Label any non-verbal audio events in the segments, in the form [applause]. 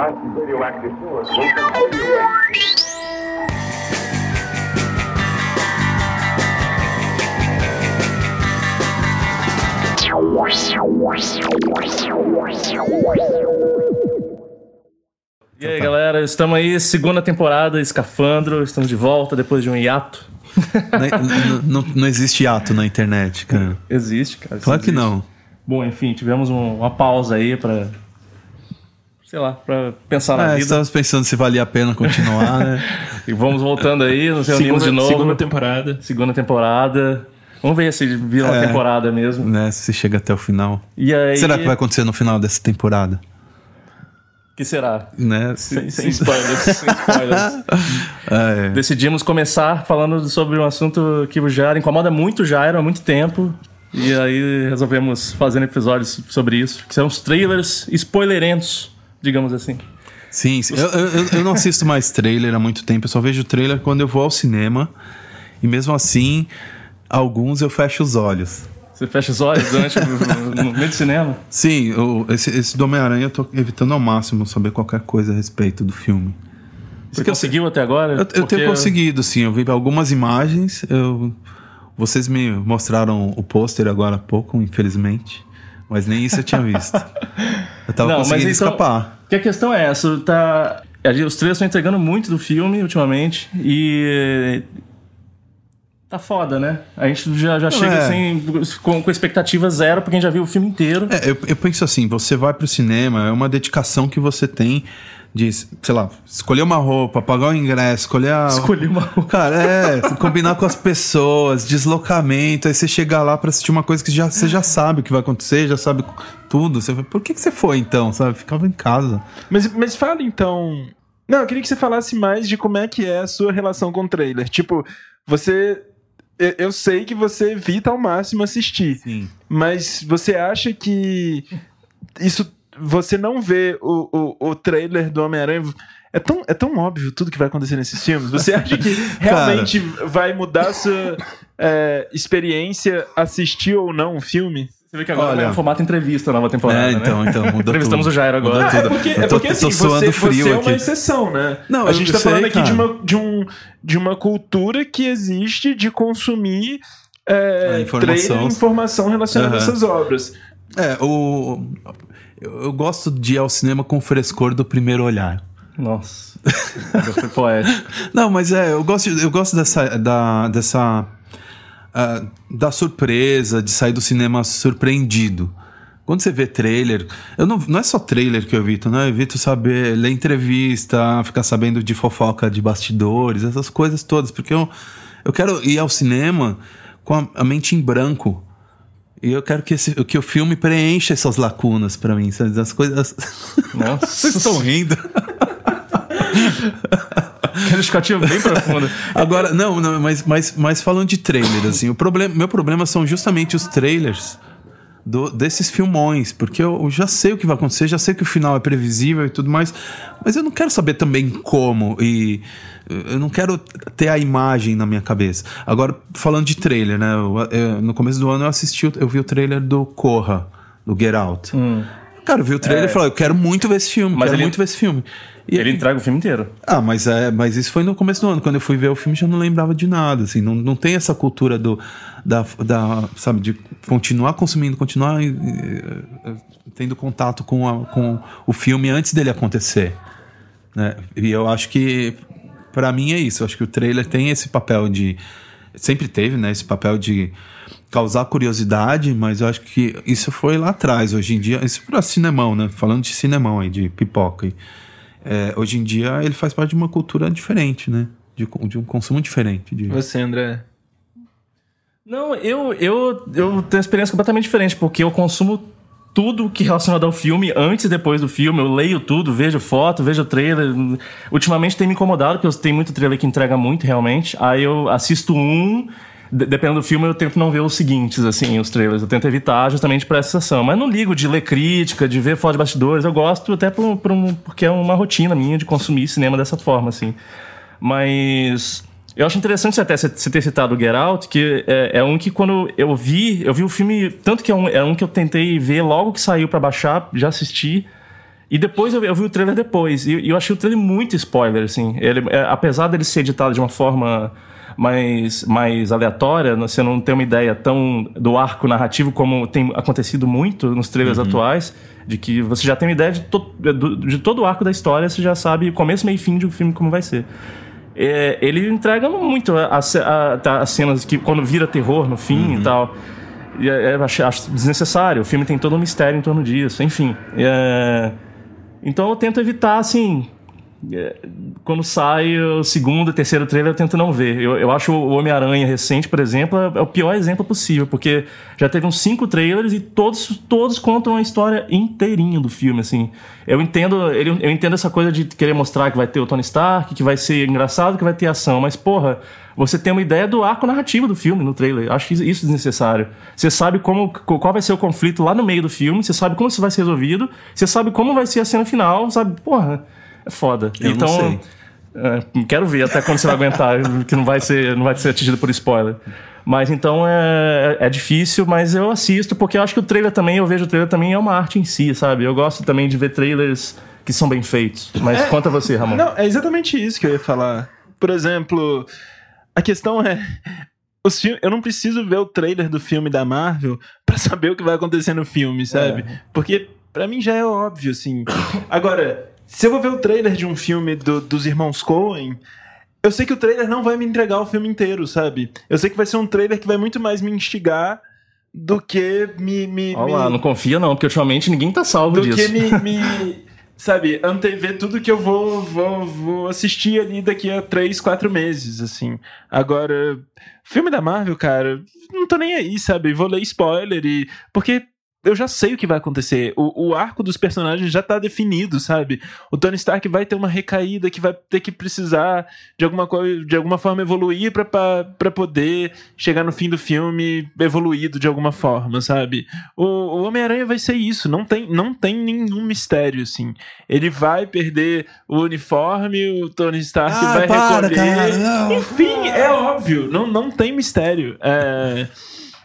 radioactive radioactive. E aí, galera, estamos aí, segunda temporada, Escafandro, estamos de volta depois de um hiato. Não, não, não existe ato na internet, cara. Existe, cara. Claro que existe. não. Bom, enfim, tivemos um- uma pausa aí pra. Sei lá, pra pensar na É, vida. estávamos pensando se valia a pena continuar, né? [laughs] E vamos voltando aí, nos reunimos Segunda, de novo. segunda temporada. Segunda temporada. Vamos ver se vira uma É. temporada mesmo. né? Se chega até o final. E aí. Será que vai acontecer no final dessa temporada? que será? Né? Sem, sem spoilers. sem spoilers. [laughs] É, Decidimos começar falando sobre um assunto que o Jairo incomoda muito o Jairo há muito tempo. E aí resolvemos fazer episódios sobre isso. Que são os trailers spoilerentos, digamos assim. sim, sim. Eu, eu, eu não assisto mais trailer há muito tempo. Eu só vejo trailer quando eu vou ao cinema. E mesmo assim, alguns eu fecho os olhos. Você fecha os olhos durante o no meio do cinema. Sim, o- esse, esse do Homem-Aranha eu tô evitando ao máximo saber qualquer coisa a respeito do filme. Você conseguiu até agora? Eu, eu Porque tenho conseguido, sim. Eu vi algumas imagens. Eu, vocês me mostraram o pôster agora há pouco, infelizmente. Mas nem isso eu tinha visto. [laughs] Eu tava Não, mas conseguindo então- escapar. Que a questão é essa, tá... Os trailers estão entregando muito do filme ultimamente e... Tá foda, né? A gente já, já chega é. assim, com, com expectativa zero, porque a gente já viu o filme inteiro. É, eu, eu penso assim, você vai pro cinema, é uma dedicação que você tem de, sei lá, escolher uma roupa, pagar o ingresso, escolher a... Escolhi uma Cara, é, [laughs] combinar com as pessoas, deslocamento, aí você chegar lá pra assistir uma coisa que já, você já sabe o que vai acontecer, já sabe tudo. Você, por que, que você foi então, sabe? Ficava em casa. Mas, mas fala então. Não, eu queria que você falasse mais de como é que é a sua relação com o trailer. Tipo, você. eu- Eu sei que você evita ao máximo assistir. Sim. Mas você acha que isso. Você não vê o, o, o trailer do Homem-Aranha. É tão, é tão óbvio tudo que vai acontecer nesses filmes. Você acha que [laughs] realmente vai mudar a sua é, experiência assistir ou não um filme? Você vê que agora Olha. é um formato entrevista a nova temporada, É, então, né? então, mudou Entrevistamos tudo. o Jairo agora. Ah, é porque, é tô- porque tô assim, suando você, frio você é aqui. uma exceção, né? Não, a gente tá sei, falando aqui de cara. uma, de, um, de uma cultura que existe de consumir é, A informação. trailer e informação relacionada a Aham. essas obras. É, o. Eu, eu gosto de ir ao cinema com o frescor do primeiro olhar. Nossa. Foi poético. [laughs] Não, mas é, eu gosto, eu gosto dessa. Da, dessa ah, da surpresa, de sair do cinema surpreendido. Quando você vê trailer, eu não, não é só trailer que eu evito, né? Eu evito saber, ler entrevista, ficar sabendo de fofoca de bastidores, essas coisas todas, porque eu, eu quero ir ao cinema com a, a mente em branco. E eu quero que, esse, que o filme preencha essas lacunas pra mim, sabe? As coisas. Nossa. [laughs] Vocês estão rindo. Que justificativa bem profunda. Agora, não, não mas, mas, mas falando de trailer, assim, o problema, meu problema são justamente os trailers do- desses filmões, porque eu já sei o que vai acontecer, já sei que o final é previsível e tudo mais, mas eu não quero saber também como e eu não quero ter a imagem na minha cabeça. Agora, falando de trailer, né? eu- eu- no começo do ano eu assisti, eu vi o trailer do Corra, do Get Out. Cara, eu vi o trailer e falei, eu quero muito ver esse filme, Mas quero ele- muito ver esse filme. E- Ele entrega o filme inteiro. ah, mas, é, mas isso foi no começo do ano. Quando eu fui ver o filme, já não lembrava de nada. Assim, não, não tem essa cultura do, da, da, sabe, de continuar consumindo, continuar eh, eh, tendo contato com, a- com o filme antes dele acontecer. né? E eu acho que, pra mim, é isso. Eu acho que o trailer tem esse papel de. Sempre teve, né? Esse papel de causar curiosidade, mas eu acho que isso foi lá atrás. Hoje em dia, isso pra cinemão, né? Falando de cinemão aí, de pipoca. aí. É, hoje em dia ele faz parte de uma cultura diferente, né? De, de um consumo diferente. De... Você, André. Não, eu, eu, eu tenho uma experiência completamente diferente, porque eu consumo tudo que é relacionado ao filme, antes e depois do filme. Eu leio tudo, vejo foto, vejo trailer. Ultimamente tem me incomodado, porque tem muito trailer que entrega muito, realmente. Aí eu assisto um, dependendo do filme, eu tento não ver os seguintes, assim, os trailers. Eu tento evitar justamente para essa sessão. Mas não ligo de ler crítica, de ver foto de bastidores. Eu gosto até por, por um, porque é uma rotina minha de consumir cinema dessa forma, assim. Mas eu acho interessante até você ter citado o Get Out, que é, é um que quando eu vi, eu vi o filme, tanto que é um, é um que eu tentei ver logo que saiu pra baixar, já assisti. E depois eu, eu vi o trailer depois. E, e eu achei o trailer muito spoiler, assim. Ele, é, apesar dele ser editado de uma forma mais, mais aleatória, você não tem uma ideia tão do arco narrativo como tem acontecido muito nos trailers atuais, de que você já tem uma ideia de, to, de, de todo o arco da história, você já sabe começo, meio e fim de um filme como vai ser. É, ele entrega muito as, as cenas que quando vira terror no fim e tal. E é, eu acho, acho desnecessário. O filme tem todo um mistério em torno disso. Enfim. É, então eu tento evitar, assim. É, Quando sai o segundo, terceiro trailer, eu tento não ver. Eu, eu acho o Homem-Aranha recente, por exemplo, é o pior exemplo possível, porque já teve uns cinco trailers e todos, todos contam a história inteirinha do filme, assim. Eu entendo, eu entendo essa coisa de querer mostrar que vai ter o Tony Stark, que vai ser engraçado, que vai ter ação, mas, porra, você tem uma ideia do arco narrativo do filme no trailer. Acho isso isso desnecessário. Você sabe como, qual vai ser o conflito lá no meio do filme, você sabe como isso vai ser resolvido, você sabe como vai ser a cena final, sabe? Porra, é foda. Eu então, é, quero ver até quando você vai aguentar, [laughs] que não vai ser, não vai ser atingido por spoiler. Mas então é, é difícil, mas eu assisto, porque eu acho que o trailer também, eu vejo o trailer também é uma arte em si, sabe? Eu gosto também de ver trailers que são bem feitos. Mas É, conta você, Ramon. Não, é exatamente isso que eu ia falar. Por exemplo, a questão é. Os filmes, eu não preciso ver o trailer do filme da Marvel [laughs] pra saber o que vai acontecer no filme, sabe? Porque pra mim já é óbvio, assim. Agora, se eu vou ver o trailer de um filme do- dos irmãos Coen, eu sei que o trailer não vai me entregar o filme inteiro, sabe? Eu sei que vai ser um trailer que vai muito mais me instigar do que me. me, Olha me lá, não confia não, porque ultimamente ninguém tá salvo do disso. que me, me, [laughs] sabe, antever tudo que eu vou, vou, vou assistir ali daqui a três, quatro meses, assim. Agora, filme da Marvel, cara, não tô nem aí, sabe? Vou ler spoiler e... Porque eu já sei o que vai acontecer. O, o arco dos personagens já tá definido, sabe? O Tony Stark vai ter uma recaída que vai ter que precisar de alguma coisa, de alguma forma evoluir pra poder chegar no fim do filme evoluído de alguma forma, sabe? O, o Homem-Aranha vai ser isso, não tem, não tem nenhum mistério, assim. Ele vai perder o uniforme, o Tony Stark Ah, vai para, recolher. cara. Enfim, é óbvio, não, não tem mistério. É,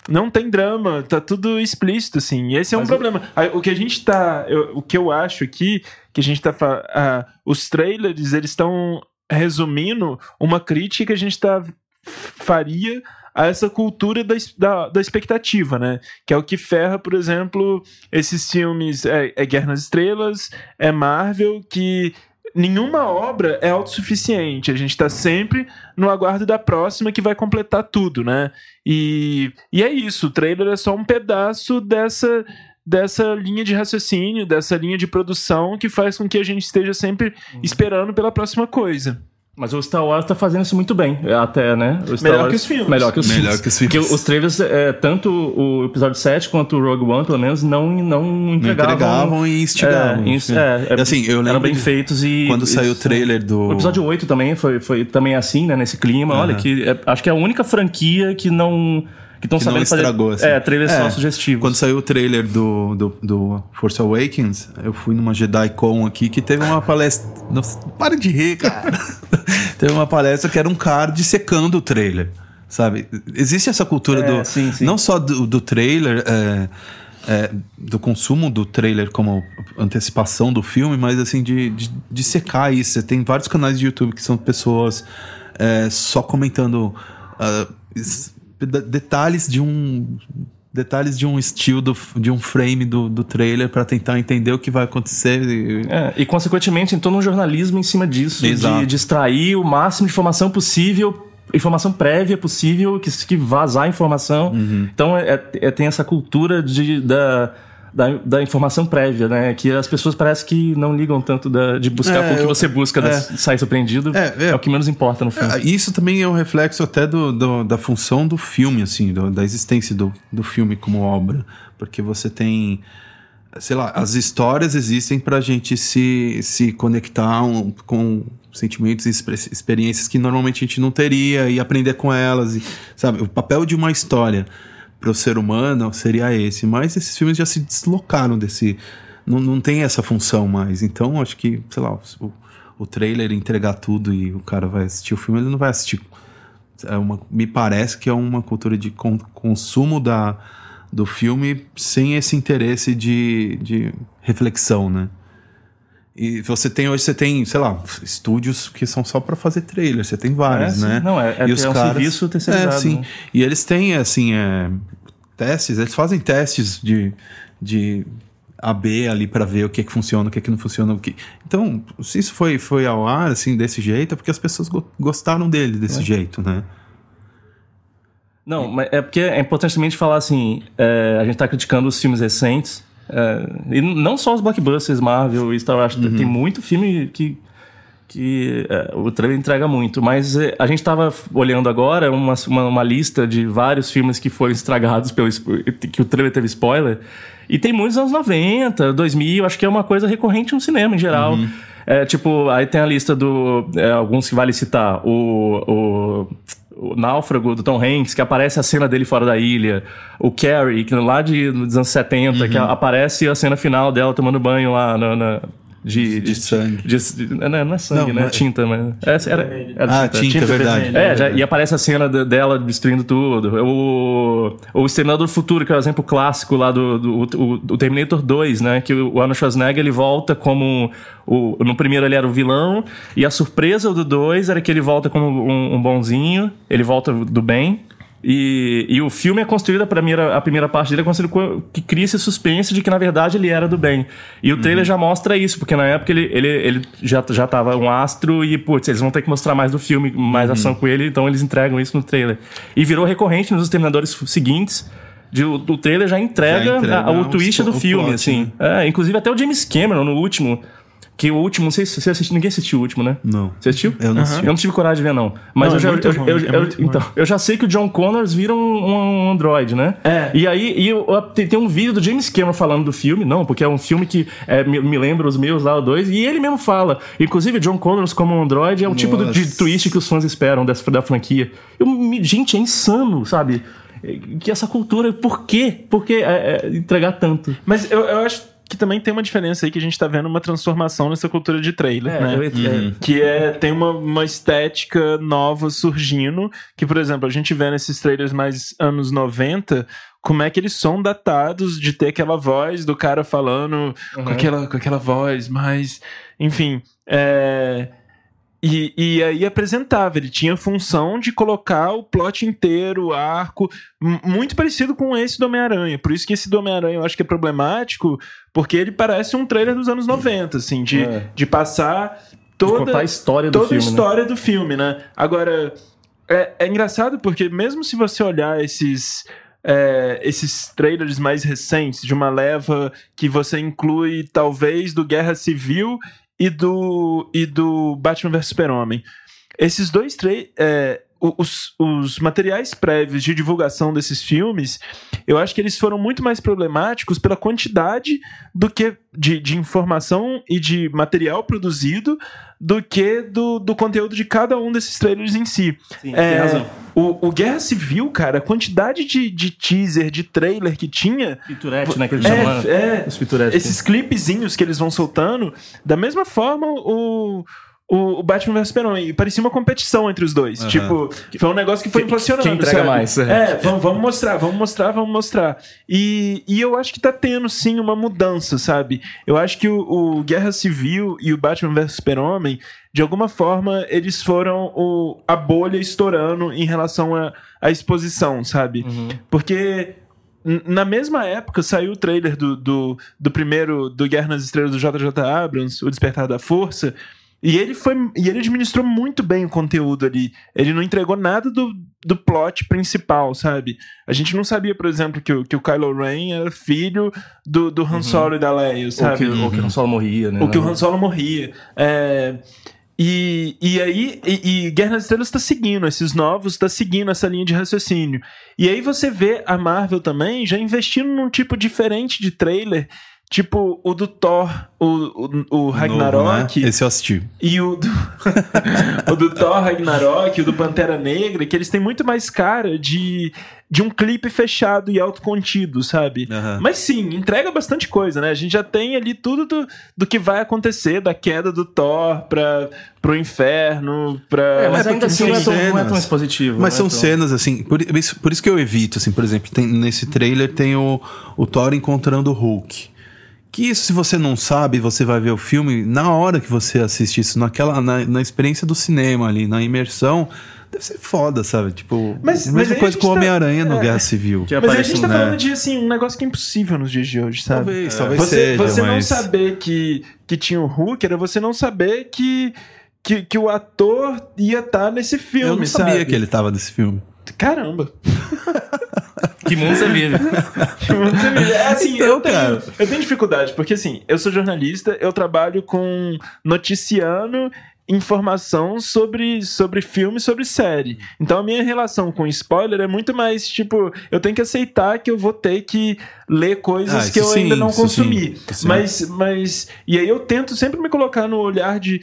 não tem drama, tá tudo explícito, assim. E esse é um Mas problema. O que a gente tá. eu- o que eu acho aqui, que a gente tá. ah, os trailers, eles estão resumindo uma crítica que a gente tá faria a essa cultura da, da, da expectativa, né? Que é o que ferra, por exemplo, esses filmes. É, é Guerra nas Estrelas, é Marvel, que nenhuma obra é autossuficiente. A gente tá sempre no aguardo da próxima que vai completar tudo, né? E, e é isso, o trailer é só um pedaço dessa. Dessa linha de raciocínio, dessa linha de produção que faz com que a gente esteja sempre esperando pela próxima coisa. Mas o Star Wars tá fazendo isso muito bem, até, né? O Star Melhor Wars- que os filmes. Melhor que os Melhor filmes. que os filmes. Porque os trailers, é, tanto o episódio 7 quanto o Rogue One, pelo menos, não, não Não entregavam... entregavam e instigavam. É, isso- é, é, assim, eu eram lembro bem de- feitos e... quando saiu o isso, trailer do. O episódio 8 também foi, foi também assim, né? Nesse clima. Olha, Aham. que é- acho que é a única franquia que não. Que estão Que não sabendo estragou, fazer. assim. É, trailers É, só sugestivos. Quando saiu o trailer do, do, do Force Awakens, eu fui numa JediCon aqui que teve uma palestra. Nossa, para de rir, cara. [laughs] teve uma palestra que era um card secando o trailer. Sabe? Existe essa cultura É, do. sim, sim. Não só do, do trailer. é, é, do consumo do trailer como antecipação do filme, mas assim, de, de, de secar isso. Você tem vários canais de YouTube que são pessoas é, só comentando de- detalhes de um detalhes de um estilo do, de um frame do, do trailer para tentar entender o que vai acontecer e- É, e consequentemente entrou num jornalismo em cima disso, Exato. de, de extrair o máximo de informação possível, informação prévia possível, que, que vazar informação. Uhum. Então é, é- tem essa cultura de, da, da, da informação prévia, né? Que as pessoas parece que não ligam tanto da- de buscar É, que eu- você busca da- é. sair surpreendido. É, é. o que menos importa no filme. É, Isso também é um reflexo até do, do- da função do filme, assim, do- da existência do, do filme como obra. Porque você tem, sei lá, as histórias existem pra gente se, se conectar um- com sentimentos e experiências que normalmente a gente não teria e aprender com elas. E, sabe, o papel de uma história pro ser humano seria esse. Mas esses filmes já se deslocaram desse. Não, não tem essa função mais. Então, acho que, sei lá, o, o trailer entregar tudo e o cara vai assistir o filme, ele não vai assistir. É uma, me parece que é uma cultura de con- consumo da, do filme sem esse interesse de, de reflexão, né? E você tem hoje, você tem, sei lá, estúdios que são só pra fazer trailer. Você tem vários, É, né? Não, é- é- E os é um caras- serviço terceirizado, É, sim. né? E eles têm, assim, é, testes, eles fazem testes de, de AB ali pra ver o que que funciona, o que que não funciona. O que... Então, se isso foi, foi ao ar, assim, desse jeito, é porque as pessoas go- gostaram dele desse jeito, né? Não, mas é porque é importante também falar assim: é, a gente tá criticando os filmes recentes. É, e não só os blockbusters Marvel e Star Wars, tem muito filme que, que é, o trailer entrega muito. Mas é, a gente tava olhando agora uma, uma, uma lista de vários filmes que foram estragados pelo que o trailer teve spoiler. E tem muitos anos 90, 2000, acho que é uma coisa recorrente no cinema em geral. É, tipo, aí tem a lista do. é, alguns que vale citar. O, o, o Náufrago do Tom Hanks, que aparece a cena dele fora da ilha. O Carrie, que lá de, dos anos 70, que aparece a cena final dela tomando banho lá na. na- de, De sangue. de- de- não, não é sangue, Não, né? mas- Tinta, mas. É, era, era Ah, tinta, é verdade. vermelha. é, já- e aparece a cena de- dela destruindo tudo. O, o Exterminador do Futuro, que é o exemplo clássico lá do, do o, o Terminator 2, né? Que o Arnold Schwarzenegger ele volta como. O, no primeiro ele era o vilão, e a surpresa do 2 era que ele volta como um, um bonzinho, ele volta do bem. E, e o filme é construído, a primeira, a primeira parte dele é construído que cria esse suspense de que na verdade ele era do bem. E o trailer já mostra isso, porque na época ele, ele, ele já, já tava um astro e, putz, eles vão ter que mostrar mais do filme, mais ação com ele, então eles entregam isso no trailer. E virou recorrente nos Terminadores seguintes. De, o, trailer já entrega, Já entrega a- o twist do o filme, plot, assim. É, inclusive até o James Cameron, no último. Que o último, não sei se você assistiu, ninguém assistiu o último, né? Não. Você assistiu? Eu não assisti. Eu não tive coragem de ver, não. Mas Não, eu é já. eu, ruim, eu- é eu- muito ruim. então, eu já sei que o John Connors vira um, um android, né? É. E aí e eu- tem, tem um vídeo do James Cameron falando do filme, não, porque é um filme que é, me, me lembra os meus lá, o dois, e ele mesmo fala. Inclusive, John Connors como um android é o tipo do- de Nossa. twist que os fãs esperam dessa, da franquia. Eu, me- gente, é insano, sabe? Que essa cultura, por quê? Por que é, é, entregar tanto? Mas eu acho que também tem uma diferença aí que a gente tá vendo uma transformação nessa cultura de trailer, É, né? eu- é, Que é, tem uma, uma estética nova surgindo, que, por exemplo, a gente vê nesses trailers mais anos 90, como é que eles são datados de ter aquela voz do cara falando com, aquela, com aquela voz, mas, enfim, é... E, e aí apresentava, ele tinha a função de colocar o plot inteiro, o arco, muito parecido com esse do Homem-Aranha. Por isso que esse do Homem-Aranha eu acho que é problemático, porque ele parece um trailer dos anos 90, assim, de, É. de passar de toda, contar a história do toda filme. a né? história do filme, né? Agora, é, é engraçado porque mesmo se você olhar esses. é, esses trailers mais recentes, de uma leva que você inclui talvez do Guerra Civil e do, e do Batman vs Super-Homem. Esses dois trailers. Os, os materiais prévios de divulgação desses filmes, eu acho que eles foram muito mais problemáticos pela quantidade do que de, de informação e de material produzido do que do, do conteúdo de cada um desses trailers em si. Sim, É, tem razão. O, o Guerra Civil, cara, a quantidade de, de teaser, de trailer que tinha. Piturete, né? Que eles chamam. É, é, Os esses clipezinhos que eles vão soltando, da mesma forma o. O, o Batman vs Superman. E parecia uma competição entre os dois. Aham. Tipo, foi um negócio que foi Quem- quem entrega sabe? mais, é. É, vamos, vamos mostrar, vamos mostrar, vamos mostrar. E, e eu acho que tá tendo, sim, uma mudança, sabe? Eu acho que o, o Guerra Civil e o Batman vs Super-Homem, de alguma forma, eles foram o, a bolha estourando em relação à exposição, sabe? Uhum. Porque na mesma época saiu o trailer do, do, do primeiro do Guerra nas Estrelas do JJ Abrams, O Despertar da Força. E ele foi. E ele administrou muito bem o conteúdo ali. Ele não entregou nada do, do plot principal, sabe? A gente não sabia, por exemplo, que o, que o Kylo Ren era filho do, do Han Solo e da Leia, Ou sabe? que, ou que o Han Solo morria, né? O que o Han Solo morria. É, e, e aí, e, e Guerra nas Estrelas tá seguindo, esses novos tá seguindo essa linha de raciocínio. E aí você vê a Marvel também já investindo num tipo diferente de trailer, tipo o do Thor, o, o, o Ragnarok. Novo, né? Esse eu assisti. E o do, [laughs] o do Thor Ragnarok, o do Pantera Negra, que eles têm muito mais cara de, de um clipe fechado e autocontido, sabe? Aham. Mas sim, entrega bastante coisa, né? A gente já tem ali tudo do, do que vai acontecer, da queda do Thor pra, pro inferno, pra. É, mas É, ainda assim não é, são tão, não é tão cenas. expositivo. Mas não são é tão- cenas, assim, por isso, por isso que eu evito, assim, por exemplo, tem, nesse trailer tem o, o Thor encontrando o Hulk. Que isso, se você não sabe, você vai ver o filme, na hora que você assiste isso, naquela, na, na experiência do cinema ali, na imersão, deve ser foda, sabe? Tipo, Mas- a mas mesma a coisa com o tá- Homem-Aranha no é. Guerra Civil. Que Mas a gente tá falando de assim, um negócio que é impossível nos dias de hoje, sabe? Talvez, talvez Você, seja, você não mas... saber que, que tinha o Hulk era você não saber que, que, que o ator ia estar nesse filme, Eu não sabia sabe? que ele tava nesse filme. Caramba. [laughs] Que mundo você vive? É assim, Então, eu, tenho, eu tenho dificuldade, porque assim, eu sou jornalista, eu trabalho com noticiando informação sobre, sobre filme, sobre série. Então a minha relação com spoiler é muito mais, tipo, eu tenho que aceitar que eu vou ter que ler coisas Ah, que eu sim, ainda não consumi. sim, Mas, mas. E aí eu tento sempre me colocar no olhar de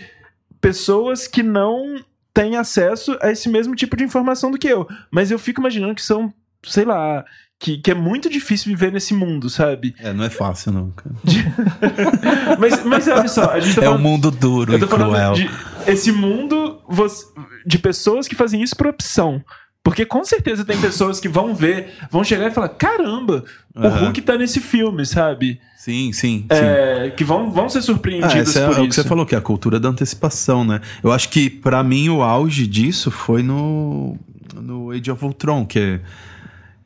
pessoas que não têm acesso a esse mesmo tipo de informação do que eu. Mas eu fico imaginando que são, sei lá. Que, que é muito difícil viver nesse mundo, sabe? É, não é fácil, não. [laughs] Mas, mas olha só, a gente tá É um falando, mundo duro eu e tô falando cruel. de esse mundo de pessoas que fazem isso por opção. Porque com certeza tem pessoas que vão ver, vão chegar e falar: caramba, o Aham. Hulk tá nesse filme, sabe? Sim, sim, sim. É, que vão, vão ser Ah, surpreendidos esse é, por é o que isso. você falou, que é a cultura da antecipação, né? Eu acho que, pra mim, o auge disso foi no, no Age of Ultron, que é...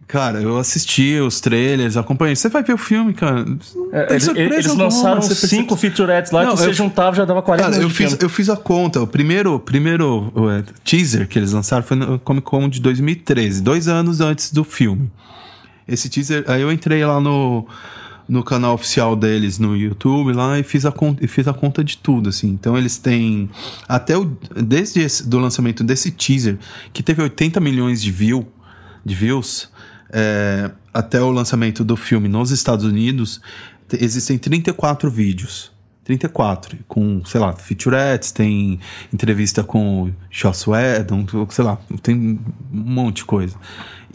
Cara, eu assisti os trailers, acompanhei. Você vai ver o filme, cara. É, eles, eles lançaram você percebe- cinco featurettes lá Não, que você juntava já dava 40 Cara, eu fiz, filme. eu fiz a conta. O primeiro, primeiro é, teaser que eles lançaram foi no Comic Con de 2013, dois anos antes do filme. Esse teaser, aí eu entrei lá no, no canal oficial deles no YouTube lá e fiz a conta, e fiz a conta de tudo, assim. Então eles têm até o desde esse, do lançamento desse teaser que teve 80 milhões de view, de views, é, até o lançamento do filme nos Estados Unidos, te- existem 34 vídeos. 34, com, sei lá, featurettes, tem entrevista com o Joss Whedon, sei lá, tem um monte de coisa.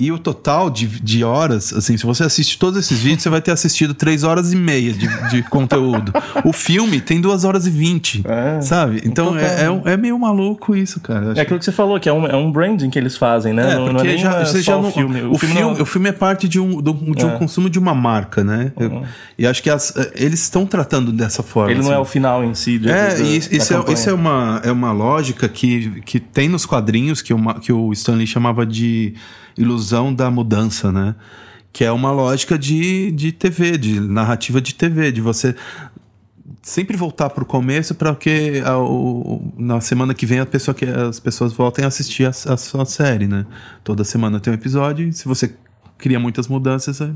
E o total de, de horas, assim, se você assiste todos esses vídeos, você vai ter assistido 3 horas e meia de, de [laughs] conteúdo. O filme tem 2 horas e 20, É, sabe? Então total. é, é, é meio maluco isso, cara. É aquilo que você falou, que é um, é um branding que eles fazem, né? é, não, porque não é já, você já o não, filme. O, filme, não- o filme é parte de um, do- de um É. consumo de uma marca, né? Eu- e acho que as- eles estão tratando dessa forma. Ele não assim. é o final em si. de- É, da- e isso, da isso é, campanha. isso é uma, é uma lógica que, que tem nos quadrinhos que, uma, que o Stanley chamava de ilusão da mudança, né? Que é uma lógica de, de TV, de narrativa de TV, de você sempre voltar pro começo para que a- o- na semana que vem a pessoa que as pessoas voltem a assistir a, a sua série, né? Toda semana tem um episódio e se você cria muitas mudanças, é-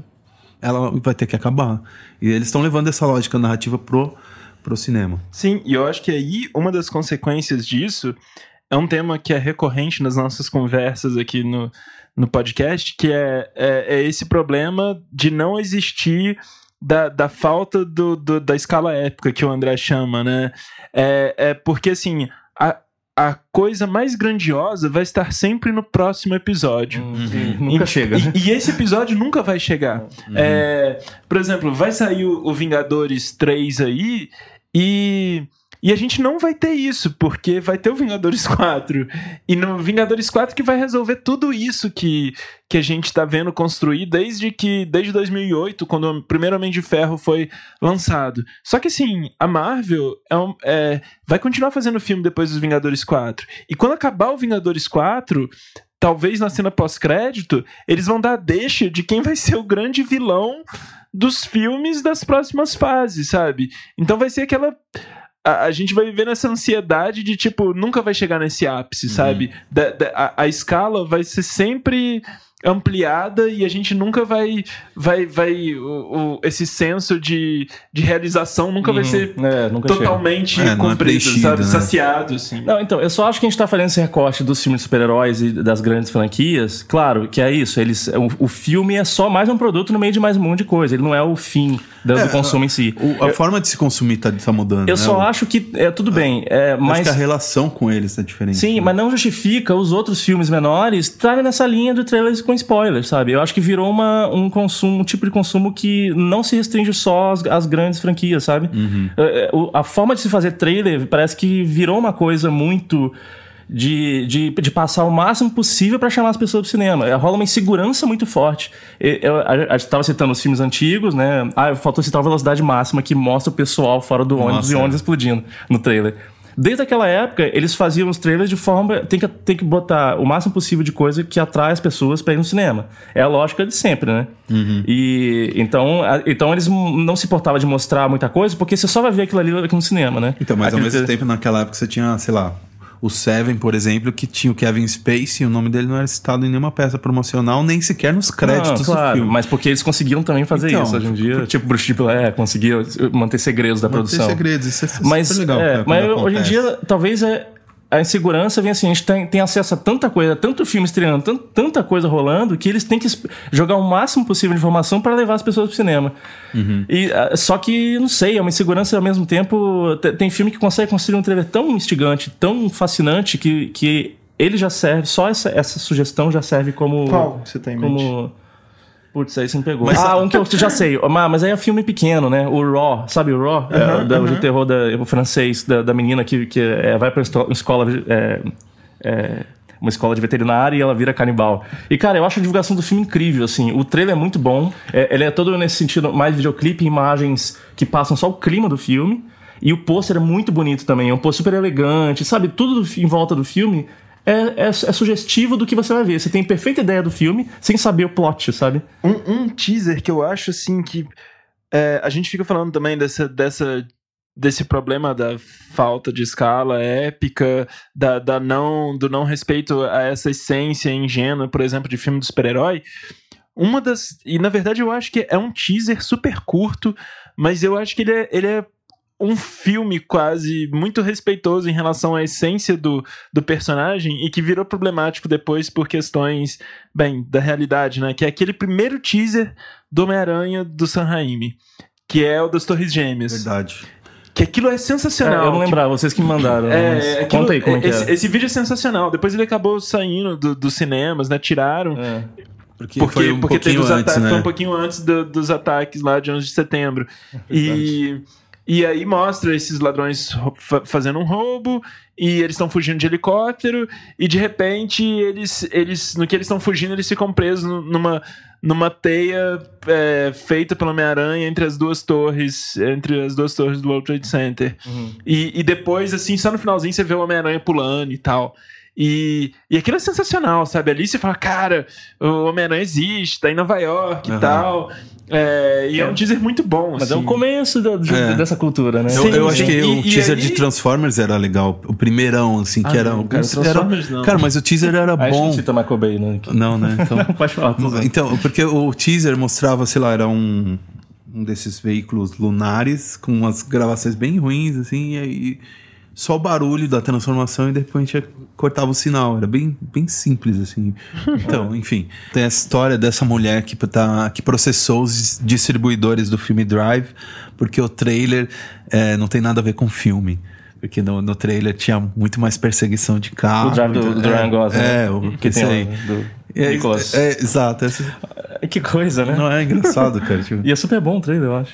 ela vai ter que acabar. E eles estão levando essa lógica narrativa pro, pro cinema. Sim, e eu acho que aí uma das consequências disso é um tema que é recorrente nas nossas conversas aqui no, no podcast, que é, é, é esse problema de não existir da, da falta do, do- da escala épica que o André chama, né? É, é porque, assim, a, a coisa mais grandiosa vai estar sempre no próximo episódio. Hum, Nunca E- chega. E, e esse episódio nunca vai chegar. É, por exemplo, vai sair o, o Vingadores 3 aí e. E a gente não vai ter isso, porque vai ter o Vingadores 4. E no Vingadores 4 que vai resolver tudo isso que, que a gente tá vendo construir desde que desde 2008, quando o primeiro Homem de Ferro foi lançado. Só que assim, a Marvel é um- é, vai continuar fazendo filme depois dos Vingadores 4. E quando acabar o Vingadores 4, talvez na cena pós-crédito, eles vão dar deixa de quem vai ser o grande vilão dos filmes das próximas fases, sabe? Então vai ser aquela. A, a gente vai viver nessa ansiedade de, tipo, nunca vai chegar nesse ápice, sabe? Da- da- a, a escala vai ser sempre ampliada e a gente nunca vai. vai, vai o, o- esse senso de, de realização nunca vai Uhum. ser É, nunca totalmente É, é cumprido, preenchido, sabe? né? Saciado, assim. Não, então, eu só acho que a gente tá fazendo esse recorte dos filmes de super-heróis e das grandes franquias. Claro que é isso. Eles, o, o filme é só mais um produto no meio de mais um monte de coisa. Ele não é o fim do, do É, consumo em si. O- a forma de se consumir tá, tá mudando. Eu né? só O- acho que é tudo bem, é, acho mas que a relação com eles é diferente. sim, né? mas não justifica os outros filmes menores estarem nessa linha de trailers com spoilers, sabe? Eu acho que virou uma, um consumo, um tipo de consumo que não se restringe só às, às grandes franquias, sabe? Uhum. É, é, o- A forma de se fazer trailer parece que virou uma coisa muito de, de, de passar o máximo possível para chamar as pessoas pro cinema. É, rola uma insegurança muito forte. Eu, eu, a, a gente tava citando os filmes antigos, né? Ah, faltou citar a velocidade máxima que mostra o pessoal fora do ônibus Nossa, e o é. ônibus explodindo no trailer. Desde aquela época, eles faziam os trailers de forma. Tem que, tem que botar o máximo possível de coisa que atrai as pessoas pra ir no cinema. É a lógica de sempre, né? Uhum. E então, a- então eles não se importavam de mostrar muita coisa, porque você só vai ver aquilo ali aqui no cinema, né? Então, mas ao mesmo trailer- tempo, naquela época, você tinha, sei lá, o Seven, por exemplo, que tinha o Kevin Spacey e o nome dele não era citado em nenhuma peça promocional, nem sequer nos créditos Não, claro, do filme. mas porque eles conseguiam também fazer Então, isso hoje em dia. Tipo, Bruce Tipo, é, conseguia manter segredos da tem produção. segredos, isso é Mas, legal. é, cara, mas quando hoje em acontece. dia, talvez é, a insegurança vem assim, a gente tem, tem acesso a tanta coisa, tanto filme estreando, tan- tanta coisa rolando, que eles têm que jogar o máximo possível de informação para levar as pessoas pro cinema. Uhum. E, ah, só que, não sei, é uma insegurança e ao mesmo tempo. te- Tem filme que consegue construir um trailer tão instigante, tão fascinante, que, que ele já serve, só essa, essa sugestão já serve como. Qual você tem em mente? Putz, aí você me pegou. Mas- ah, um que eu já sei. [laughs] Mas, mas aí é filme pequeno, né? O Raw, sabe o Raw? é, da- de terror da, o francês, da, da menina que, que é, vai pra escola. é, é, uma escola de veterinária e ela vira canibal. E, cara, eu acho a divulgação do filme incrível, assim. O trailer é muito bom. É, ele é todo nesse sentido, mais videoclipe, imagens que passam só o clima do filme. E o pôster é muito bonito também. É um pôster super elegante, sabe? Tudo do- em volta do filme é, é, é sugestivo do que você vai ver. Você tem perfeita ideia do filme sem saber o plot, sabe? Um, um teaser que eu acho assim que é, a gente fica falando também dessa, dessa desse problema da falta de escala épica, da, da não do não respeito a essa essência ingênua, por exemplo, de filme de super-herói. Uma das e na verdade eu acho que é um teaser super curto, mas eu acho que ele é, ele é um filme quase muito respeitoso em relação à essência do, do personagem e que virou problemático depois por questões, bem, da realidade, né? Que é aquele primeiro teaser do Homem-Aranha do San Raimi, que é o das Torres Gêmeas. Verdade. Que aquilo é É, sensacional. eu não lembrava, vocês que me mandaram. É, mas aquilo- Conta aí como é que esse, era. esse vídeo é sensacional. Depois ele acabou saindo do- dos cinemas, né? Tiraram. É. Porque, Porque, foi um porque teve os antes, ataques, né? foi um pouquinho antes do- dos ataques lá de 11 de setembro. e, e aí mostra esses ladrões fazendo um roubo e eles estão fugindo de helicóptero e de repente eles, eles no que eles estão fugindo eles ficam presos nu- numa numa teia é, feita pelo Homem-Aranha entre as duas torres, entre as duas torres do World Trade Center. E, e depois, assim, só no finalzinho você vê o Homem-Aranha pulando e tal. E, e aquilo é sensacional, sabe? Ali você fala, cara, o Homem-Aranha existe, tá em Nova York e tal. É, e é. um teaser muito bom, Mas assim. é o começo da- de- É. dessa cultura, né? Eu, Sim, eu acho sim. que E- o e teaser aí- de Transformers era legal. O primeirão, assim, que Ah, era. não, cara, era- Transformers não. Cara, mas o teaser era Aí a gente bom. não cita Michael Bay, né? Não, né? Então, [laughs] Pode falar. então, porque o teaser mostrava, sei lá, era um, um desses veículos lunares com umas gravações bem ruins, assim, e aí só o barulho da transformação e de repente cortava o sinal. Era bem, bem simples, assim. [laughs] Então, enfim, tem essa história dessa mulher que, tá, que processou os distribuidores do filme Drive, porque o trailer é, não tem nada a ver com o filme. Porque no, no trailer tinha muito mais perseguição de carro. O drive do, do Ryan Gosling. É, né? o que tem aí. do É, Nicholas. é, exato. Que coisa, né? não é engraçado, cara. Tipo, E é super bom o trailer, eu acho.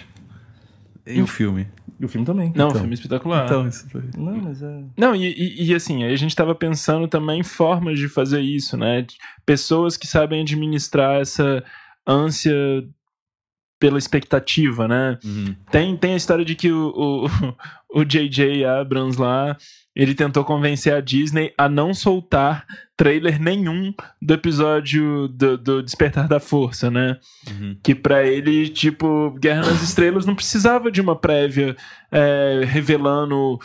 e o filme? E o filme também. Não, Então. filme espetacular. Então, isso foi. Não, mas é. Não, e, e- e, assim, a gente tava pensando também em formas de fazer isso, né? Pessoas que sabem administrar essa ânsia pela expectativa, né? Uhum. Tem, tem a história de que o, o, [laughs] o J.J. Abrams lá, ele tentou convencer a Disney a não soltar trailer nenhum do episódio do, do Despertar da Força, né? Uhum. Que pra ele, tipo, Guerra nas Estrelas não precisava de uma prévia é, revelando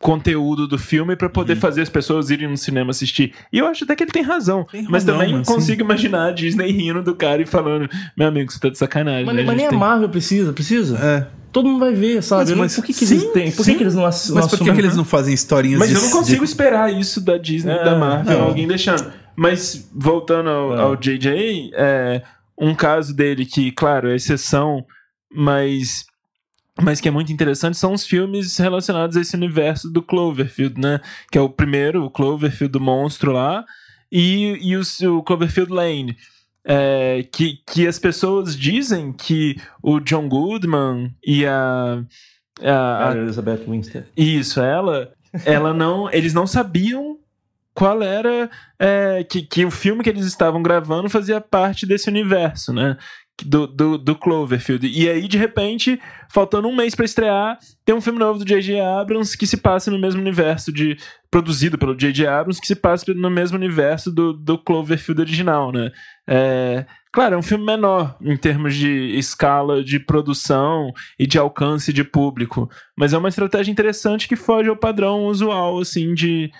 conteúdo do filme pra poder Uhum. fazer as pessoas irem no cinema assistir. E eu acho até que ele tem razão. Tem mas razão, também mas sim. consigo imaginar a Disney rindo do cara e falando: Meu amigo, você tá de sacanagem. Mas, né? mas A nem a tem- Marvel precisa, precisa. É. Todo mundo vai ver, sabe? Mas- mas- por que, que sim, eles têm? Por sim. que, que eles não ass- Mas por que, que eles não fazem historinhas Mas de, eu não consigo de- esperar isso da Disney, É, da Marvel, não. alguém deixando. Mas, voltando ao, É. ao JJ, é, um caso dele que, claro, é exceção, mas, mas que é muito interessante, são os filmes relacionados a esse universo do Cloverfield, né? Que é o primeiro, o Cloverfield do monstro lá, e, e o, o Cloverfield Lane. É, que, que as pessoas dizem que o John Goodman e a, a, a Elizabeth Winstead. isso, ela ela não. Eles não sabiam qual era. é, que, que o filme que eles estavam gravando fazia parte desse universo, né? Do, do, do Cloverfield. E aí, de repente, faltando um mês pra estrear, tem um filme novo do J.J. Abrams que se passa no mesmo universo de. produzido pelo J.J. Abrams, que se passa no mesmo universo do, do Cloverfield original, né? É, claro, é um filme menor em termos de escala de produção e de alcance de público, mas é uma estratégia interessante que foge ao padrão usual, assim, de,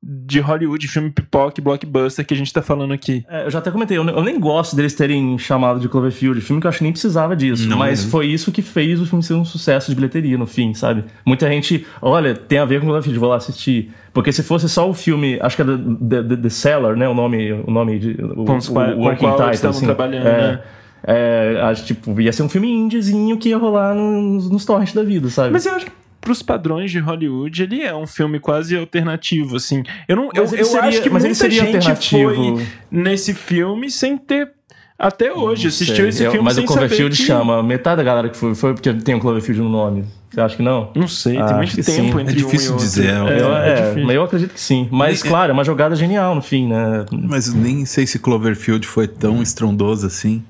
de Hollywood, filme pipoca e blockbuster que a gente tá falando aqui. É, eu já até comentei, eu, eu nem gosto deles terem chamado de Cloverfield, filme que eu acho que nem precisava disso, Não mas mesmo. foi isso que fez o filme ser um sucesso de bilheteria no fim, sabe? Muita gente, olha, tem a ver com Cloverfield, vou lá assistir. Porque se fosse só o filme, acho que é The, The, The Seller, né, o nome, o nome de, o, Com o, o com working title, estavam assim. trabalhando, é, né? é, acho, tipo, ia ser um filme indiezinho que ia rolar nos, nos torrents da vida, sabe? Mas eu acho que pros padrões de Hollywood, ele é um filme quase alternativo, assim. Eu não, eu, Mas ele eu seria- acho que mas ele muita seria gente alternativo. foi nesse filme sem ter até hoje assistiu Sei, esse eu- filme mas sem o Cloverfield que... chama metade da galera que foi, foi porque tem o Cloverfield no nome. Você acha que não? Não sei, Ah, tem muito tempo sim. entre É difícil um e outro. dizer, eu, É, é, difícil. mas eu acredito que sim. Mas, Nem- claro, é uma jogada genial no fim, né? Mas nem sei se Cloverfield foi tão estrondoso assim.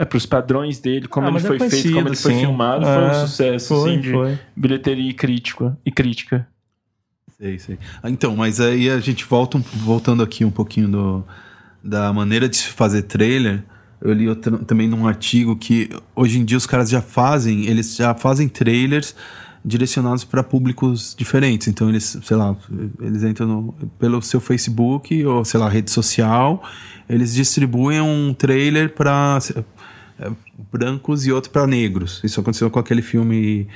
É, pros padrões dele, como Ah, ele é foi feito, conhecido, como ele foi sim. filmado, foi um É, sucesso, foi, assim, de foi. bilheteria e, crítico, e crítica. Sei, sei. Ah, Então, mas aí a gente volta um- voltando aqui um pouquinho do, da maneira de se fazer trailer. Eu li outra- também num artigo que hoje em dia os caras já fazem, eles já fazem trailers direcionados para públicos diferentes. Então eles, sei lá, eles entram no- pelo seu Facebook ou sei lá, rede social, eles distribuem um trailer para brancos e outro para negros. Isso aconteceu com aquele filme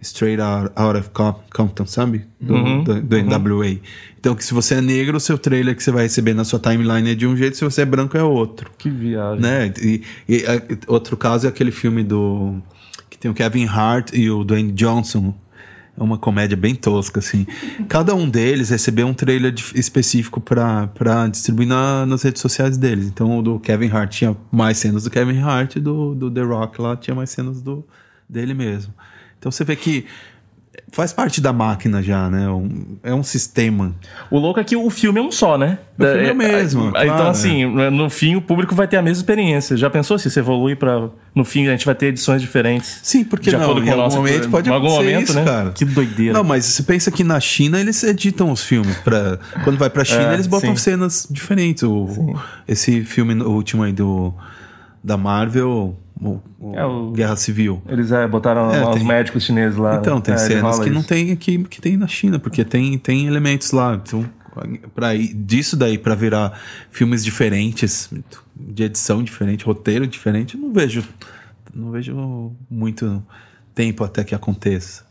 Straight Out of Com- Compton, sabe? Do, Uhum, do, do NWA. Então, que se você é negro, o seu trailer que você vai receber na sua timeline é de um jeito, se você é branco é outro. Que viagem. Né? E, e, é, outro caso é aquele filme do. que tem o Kevin Hart e o Dwayne Johnson. É uma comédia bem tosca, assim. Cada um deles recebeu um trailer dif- específico pra distribuir na- nas redes sociais deles. Então, o do Kevin Hart tinha mais cenas do Kevin Hart do, do The Rock lá tinha mais cenas do, dele mesmo. Então, você vê que faz parte da máquina já, né? Um- é um sistema. O louco é que o filme é um só, né? O filme é o mesmo, É, claro, então, assim, no fim o público vai ter a mesma experiência. Já pensou se isso evolui pra. No fim a gente vai ter edições diferentes? Sim, porque De não, acordo em com o algum momento pode em algum momento, isso, né? cara. Que doideira. Não, mas você pensa que na China eles editam os filmes. Pra, quando vai pra China, É, eles botam sim. cenas diferentes. O, esse filme no- último aí do, da Marvel, o, o É, o- Guerra Civil. Eles é, botaram É, os tem- médicos chineses lá. Então, tem É, cenas que não tem aqui, que tem na China, porque tem, tem elementos lá. Então, pra, ir- disso daí pra virar filmes diferentes, de edição diferente, roteiro diferente, eu não vejo, não vejo muito tempo até que aconteça.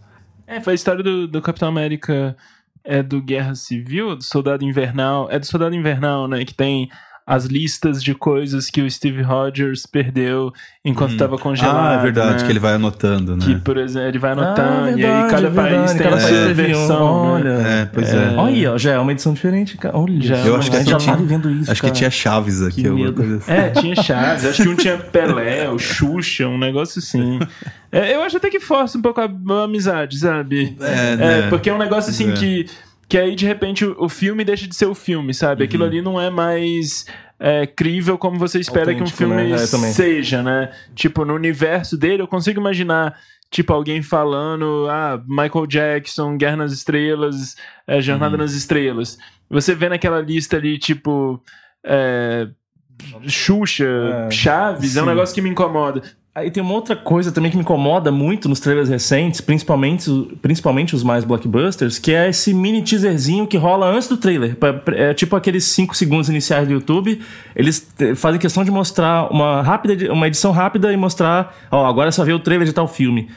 É, foi a história do, do Capitão América é do Guerra Civil, do Soldado Invernal. É do Soldado Invernal, né? Que tem as listas de coisas que o Steve Rogers perdeu enquanto estava congelado. ah, é verdade, né? que ele vai anotando, né? Que, por exemplo, ele vai anotando, Ah, e aí cada verdade, país verdade, tem cada a sua um. versão. né? Olha. É, pois é. Olha aí, ó, já é uma edição diferente, cara. Olha, Já é Eu acho que a gente já tá tinha, vivendo isso. acho que cara. tinha Chaves aqui, Que alguma medo. coisa assim. É, tinha Chaves, acho que um tinha Pelé, o Xuxa, um negócio assim. [laughs] É, eu acho até que força um pouco a, a amizade, sabe? É, né? porque é um negócio assim é. que, que aí de repente o, o filme deixa de ser o filme, sabe? Aquilo Uhum. ali não é mais é, crível como você espera Autêntico, que um filme né? É, seja, né? Tipo, no universo dele, eu consigo imaginar. Tipo, alguém falando, ah, Michael Jackson, Guerra nas Estrelas, é, Jornada Uhum. nas Estrelas. Você vê naquela lista ali, tipo, é, Xuxa, É, Chaves, é um sim. negócio que me incomoda. Aí tem uma outra coisa também que me incomoda muito nos trailers recentes, principalmente, principalmente os mais blockbusters, que é esse mini teaserzinho que rola antes do trailer. É tipo aqueles 5 segundos iniciais do YouTube. Eles te- fazem questão de mostrar uma rápida, uma edição rápida e mostrar, ó, agora só vê o trailer de tal filme.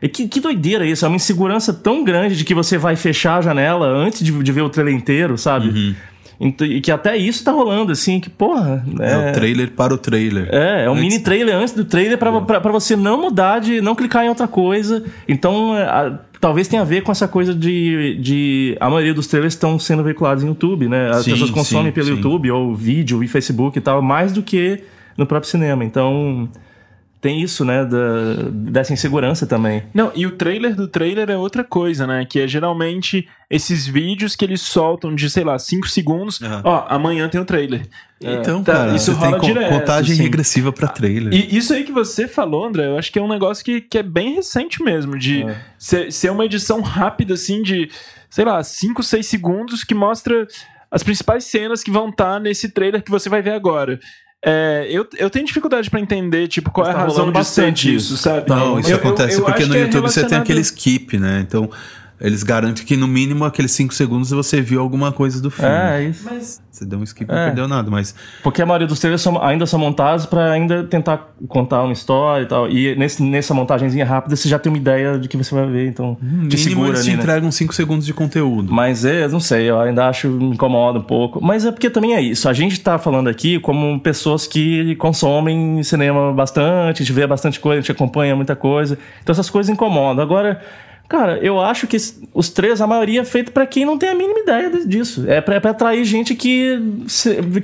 E que, que doideira isso, é uma insegurança tão grande de que você vai fechar a janela antes de, de ver o trailer inteiro, sabe? Então, e que até isso tá rolando, assim, que porra. É, o trailer para o trailer. É, é um Antes- mini trailer antes do trailer pra você não mudar, de não clicar em outra coisa. Então, é, a- talvez tenha a ver com essa coisa de, de. A maioria dos trailers estão sendo veiculados em YouTube, né? As Sim, pessoas consomem sim, pelo sim. YouTube, ou vídeo, e Facebook e tal, mais do que no próprio cinema. Então. Tem isso, né? Da, dessa insegurança também. Não, e o trailer do trailer é outra coisa, né? Que é geralmente esses vídeos que eles soltam de, sei lá, 5 segundos. Aham. Ó, amanhã tem o trailer. Então, tá, cara, isso tem rola co- direto, contagem assim. regressiva pra trailer. E isso aí que você falou, André, eu acho que é um negócio que, que é bem recente mesmo, de É. ser, ser uma edição rápida, assim, de, sei lá, 5, 6 segundos que mostra as principais cenas que vão estar nesse trailer que você vai ver agora. É, eu, eu tenho dificuldade pra entender, tipo, qual Mas é a tá razão de ser bastante disso, isso. sabe? Não, isso Eu- eu- acontece eu porque acho no é YouTube você tem aquele skip, né? Então, eles garantem que no mínimo aqueles 5 segundos você viu alguma coisa do filme. É, isso. Mas Você deu um skip e É. não perdeu nada, mas Porque a maioria dos trailers são- ainda são montados pra ainda tentar contar uma história e tal. E nesse, nessa montagenzinha rápida você já tem uma ideia de que você vai ver, então no te mínimo segura eles te ali, né? entregam 5 segundos de conteúdo. Mas é, não sei, eu ainda acho, me incomoda um pouco. Mas é porque também é isso. A gente tá falando aqui como pessoas que consomem cinema bastante, a gente vê bastante coisa, a gente acompanha muita coisa. Então essas coisas incomodam. Agora, cara, eu acho que os três, a maioria é feito pra quem não tem a mínima ideia de- disso. É pra, é pra atrair gente que,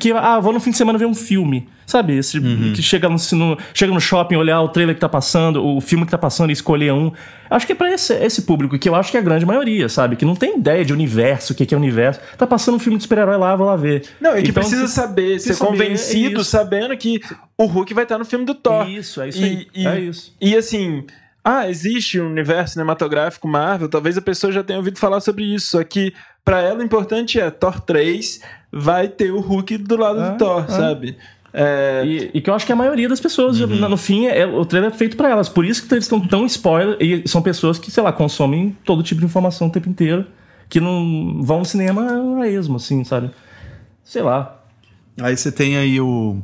que. Ah, vou no fim de semana ver um filme. Sabe? Esse, Que chega no, no- chega no shopping, olhar o trailer que tá passando, o filme que tá passando e escolher um. Acho que é pra esse, esse público, que eu acho que é a grande maioria, sabe? Que não tem ideia de universo, o que que é universo. Tá passando um filme de super-herói lá, vou lá ver. Não, e que Então, precisa saber, se ser saber, convencido, é sabendo que o Hulk vai estar no filme do Thor. Isso, é isso E- aí. e- é isso. E assim, ah, existe um universo cinematográfico Marvel, talvez a pessoa já tenha ouvido falar sobre isso, só que pra ela o importante é Thor 3 vai ter o Hulk do lado É, do Thor, é. sabe? É, E, e que eu acho que a maioria das pessoas, Uhum. no, fim, é, o trailer é feito pra elas. Por isso que eles estão tão spoiler. E são pessoas que, sei lá, consomem todo tipo de informação o tempo inteiro. Que não vão no cinema a esmo, assim, sabe? Sei lá. Aí você tem aí o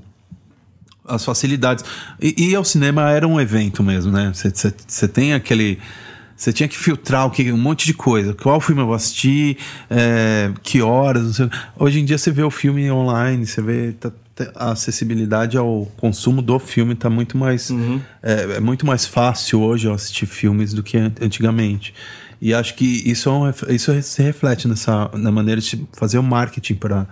as facilidades. E, e ao cinema era um evento mesmo, né? Você- tem aquele. Você tinha que filtrar o que, um monte de coisa. Qual filme eu vou assistir, é, que horas. Hoje em dia você vê o filme online, você vê. tá- tá- a acessibilidade ao consumo do filme tá muito mais. É, é muito mais fácil hoje eu assistir filmes do que an- antigamente. E acho que isso, é um isso se reflete nessa, na maneira de fazer o marketing para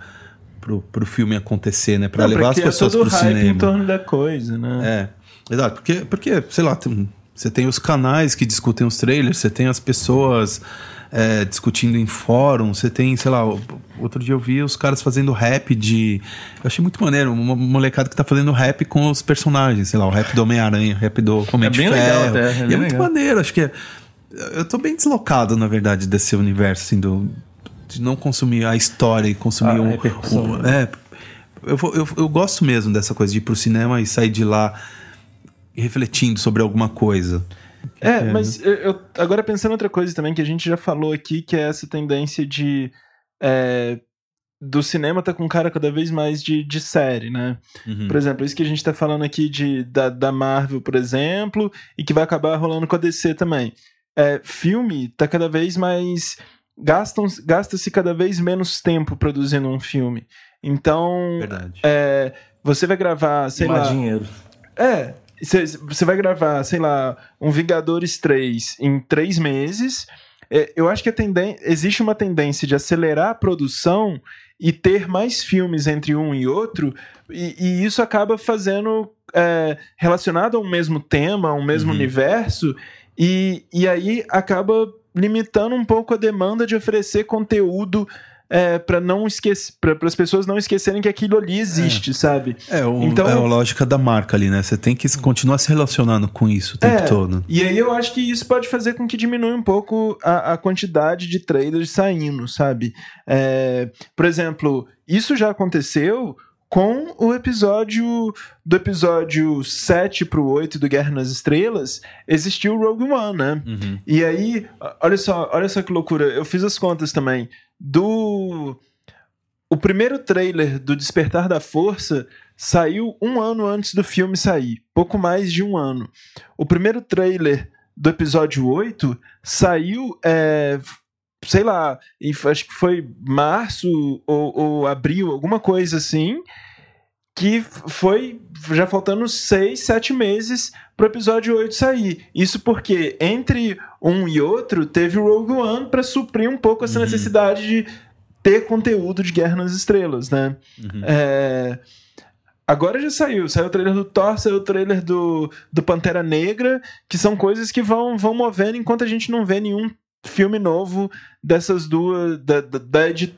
pro, pro filme acontecer, né? Pra não, levar as é pessoas todo pro hype em cinema. torno da coisa, né? É, exato. Porque, porque sei lá, tem- você tem os canais que discutem os trailers, você tem as pessoas é, discutindo em fórum, você tem, sei lá, outro dia eu vi os caras fazendo rap de. Eu achei muito maneiro, uma molecada que tá fazendo rap com os personagens, sei lá, o rap do Homem-Aranha, o rap do Homem É de bem Ferro. legal até, é e é muito legal. maneiro, acho que é. Eu tô bem deslocado, na verdade, desse universo, assim, do. De não consumir a história e consumir A um. um- é, eu, eu, eu gosto mesmo dessa coisa de ir pro cinema e sair de lá refletindo sobre alguma coisa. É, mas eu, eu- agora pensando em outra coisa também que a gente já falou aqui, que é essa tendência de. é, do cinema tá com cara cada vez mais de, de série, né? Uhum. Por exemplo, isso que a gente tá falando aqui de, da, da Marvel, por exemplo, e que vai acabar rolando com a DC também. É, filme tá cada vez mais. Gastam, Gasta-se cada vez menos tempo produzindo um filme. Então, Verdade. é, você vai gravar, sei Mais lá. dinheiro. É, você vai gravar, sei lá, um Vingadores 3 em três meses. É, eu acho que existe uma tendência de acelerar a produção e ter mais filmes entre um e outro, e, e isso acaba fazendo é, relacionado a um mesmo tema, a um mesmo Uhum. universo, e, e aí acaba limitando um pouco a demanda de oferecer conteúdo para não esquecer, para as pessoas não esquecerem que aquilo ali existe, sabe? É, o, Então- é a lógica da marca ali, né? Você tem que continuar se relacionando com isso o tempo É, todo. E aí eu acho que isso pode fazer com que diminua um pouco a, a quantidade de trailers saindo, sabe? É, por exemplo, isso já aconteceu com o episódio do episódio 7 pro 8 do Guerra nas Estrelas, existiu o Rogue One, né? Uhum. E aí, olha só, olha só que loucura, eu fiz as contas também. Do o primeiro trailer do Despertar da Força saiu um ano antes do filme sair, pouco mais de um ano. O primeiro trailer do episódio 8 saiu, é, sei lá, acho que foi março ou, ou abril, alguma coisa assim, que foi já faltando seis, sete meses pro episódio 8 sair. Isso porque entre um e outro teve o Rogue One para suprir um pouco essa Uhum. necessidade de ter conteúdo de Guerra nas Estrelas, né? Uhum. É, Agora já saiu. Saiu o trailer do Thor, saiu o trailer do, do Pantera Negra, que são coisas que vão, vão movendo enquanto a gente não vê nenhum filme novo dessas duas, da, da,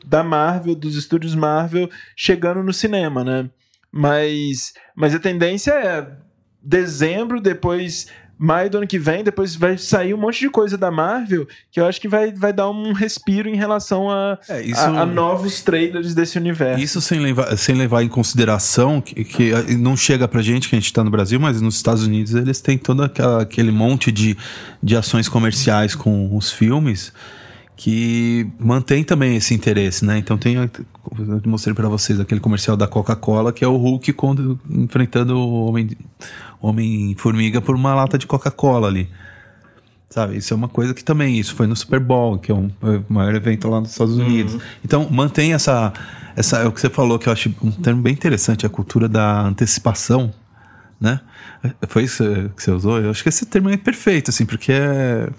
da, Marvel, dos estúdios Marvel, chegando no cinema, né? Mas, mas a tendência é dezembro, depois maio do ano que vem, depois vai sair um monte de coisa da Marvel que eu acho que vai, vai dar um respiro em relação a, É, isso- a, a novos trailers desse universo. Isso sem levar, sem levar em consideração que, que não chega pra gente, que a gente tá no Brasil, mas nos Estados Unidos eles têm todo aquela- aquele monte de, de ações comerciais com os filmes que mantém também esse interesse, né? Então tem, eu mostrei pra vocês aquele comercial da Coca-Cola que é o Hulk quando- enfrentando o Homem, Homem-Formiga por uma lata de Coca-Cola ali. Sabe, isso é uma coisa que também, isso foi no Super Bowl, que é um, é o maior evento lá nos Estados Unidos. Então, mantém essa, essa, é o que você falou, que eu acho um termo bem interessante, a cultura da antecipação, né? Foi isso que você usou? Eu acho que esse termo é perfeito, assim, porque é,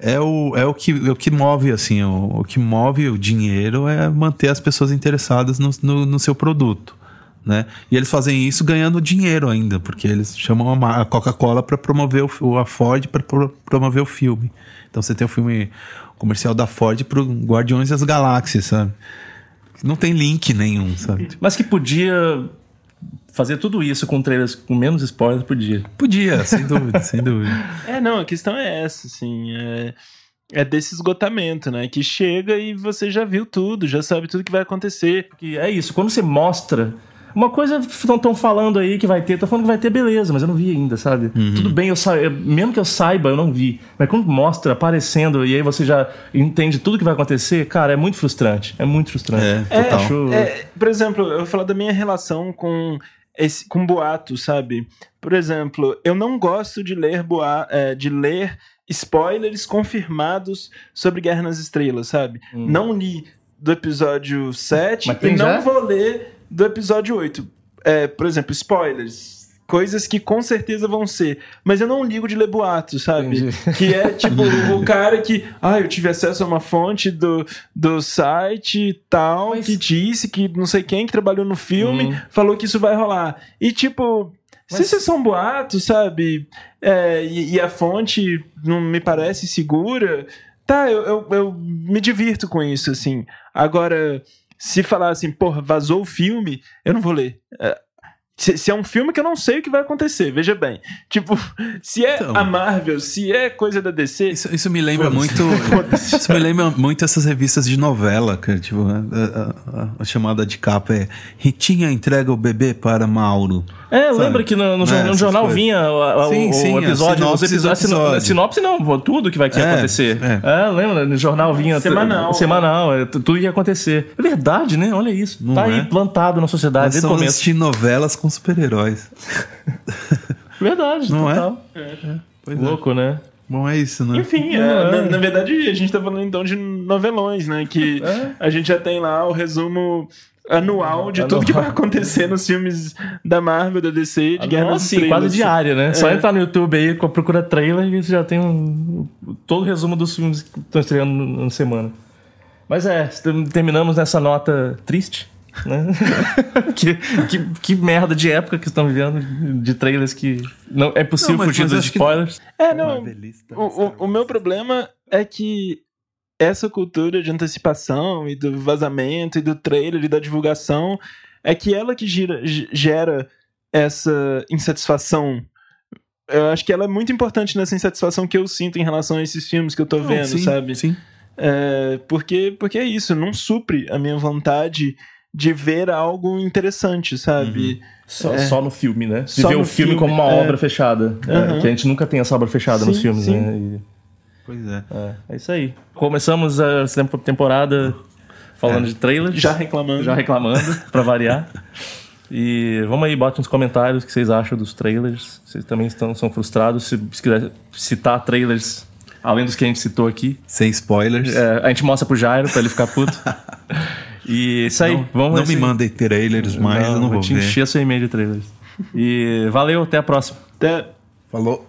é, o, é, o, que, é o que move, assim, o, o que move o dinheiro é manter as pessoas interessadas no, no, no seu produto. Né? E eles fazem isso ganhando dinheiro ainda, porque eles chamam a Coca-Cola para promover o, a Ford para promover o filme. Então você tem o filme comercial da Ford pro Guardiões das Galáxias, sabe? Não tem link nenhum, sabe? Mas que podia fazer tudo isso com trailers com menos spoilers, podia. Podia, sem dúvida, sem dúvida. É, não, a questão é essa, assim, é, é desse esgotamento, né? Que chega e você já viu tudo, já sabe tudo que vai acontecer. Que é isso, quando você mostra. Uma coisa não estão falando aí que vai ter, tô falando que vai ter, beleza, mas eu não vi ainda, sabe? Tudo bem, eu sa... eu- mesmo que eu saiba, eu não vi. Mas quando mostra aparecendo e aí você já entende tudo que vai acontecer, cara, é muito frustrante. É muito frustrante. É, É, total. Acho- é, por exemplo, eu vou falar da minha relação com esse com boato, sabe? Por exemplo, eu não gosto de ler boa, é, de ler spoilers confirmados sobre Guerra nas Estrelas, sabe? Não li do episódio 7 Mas e não já? vou ler do episódio 8. É, por exemplo, spoilers. Coisas que com certeza vão ser. Mas eu não ligo de ler boatos, sabe? Entendi. Que é tipo [laughs] o cara que. Ah, eu tive acesso a uma fonte do, do site e tal, Mas- que disse que não sei quem que trabalhou no filme Hum. falou que isso vai rolar. E tipo. Se Mas- isso é só um boato, sabe? É, e, e a fonte não me parece segura, tá, eu, eu, eu me divirto com isso, assim. Agora, se falar assim, porra, vazou o filme, eu não vou ler. É, se, se é um filme que eu não sei o que vai acontecer, veja bem. Tipo, [laughs] se é Então. a Marvel, se é coisa da DC. Isso, isso me lembra muito. [laughs] Isso me lembra muito essas revistas de novela, cara. Tipo, a, a- a- a chamada de capa é Ritinha entrega o bebê para Mauro. É, Sabe? lembra que no, no, Né, no jornal coisas. vinha o, a- o- Sim, o sim, a episódio, os sinopse do episódios, a episódio. a sinopse não, tudo que vai que ia É, acontecer. é. É, lembra? No jornal vinha. Semanal. Semanal, é, tu- tudo que ia acontecer. É verdade, né? Olha isso. Não tá é? aí plantado na sociedade Nós desde o começo. assistindo novelas com super-heróis. [laughs] Verdade, Não é? total. Pois é. Louco, né? Bom, é isso, né? Enfim, é, Não, na, é. na verdade, a gente tá falando então de novelões, né? Que É. a gente já tem lá o resumo anual de tudo Anual. que vai acontecer nos filmes da Marvel, da DC, de Guerra nas Estrelas. quase diária, né? Só É. entrar no YouTube aí, com a procura trailer e você já tem um, todo o resumo dos filmes que estão estreando na semana. Mas é, terminamos nessa nota triste, né? [laughs] que, que, que merda de época que estão vivendo, de trailers que não é possível Não, mas- fugir mas dos acho que- spoilers. É, não. O, o, o meu problema é que essa cultura de antecipação e do vazamento e do trailer e da divulgação é que ela que gira- gera essa insatisfação. Eu acho que ela é muito importante nessa insatisfação que eu sinto em relação a esses filmes que eu tô Não, vendo, sim, sabe? Sim. É, porque, porque é isso, não supre a minha vontade de ver algo interessante, sabe? Só, É. só no filme, né? Só Viver no o filme, filme, como uma é. obra fechada. É, Aham. que a gente nunca tem essa obra fechada nos Sim, filmes, sim. né? E- Pois é. é, é isso aí. Começamos a tempo- temporada falando de trailers. Já reclamando. já reclamando, [laughs] pra variar. E vamos aí, bote nos comentários o que vocês acham dos trailers. Vocês também estão, são frustrados. Se, se quiser citar trailers, além dos que a gente citou aqui, Sem spoilers. é, a gente mostra pro Jairo pra ele ficar puto. [laughs] E isso aí, não vamos não assim. me mandem trailers mais, eu não vou te ver. encher seu e-mail de trailers. E valeu, até a próxima. Até- Falou.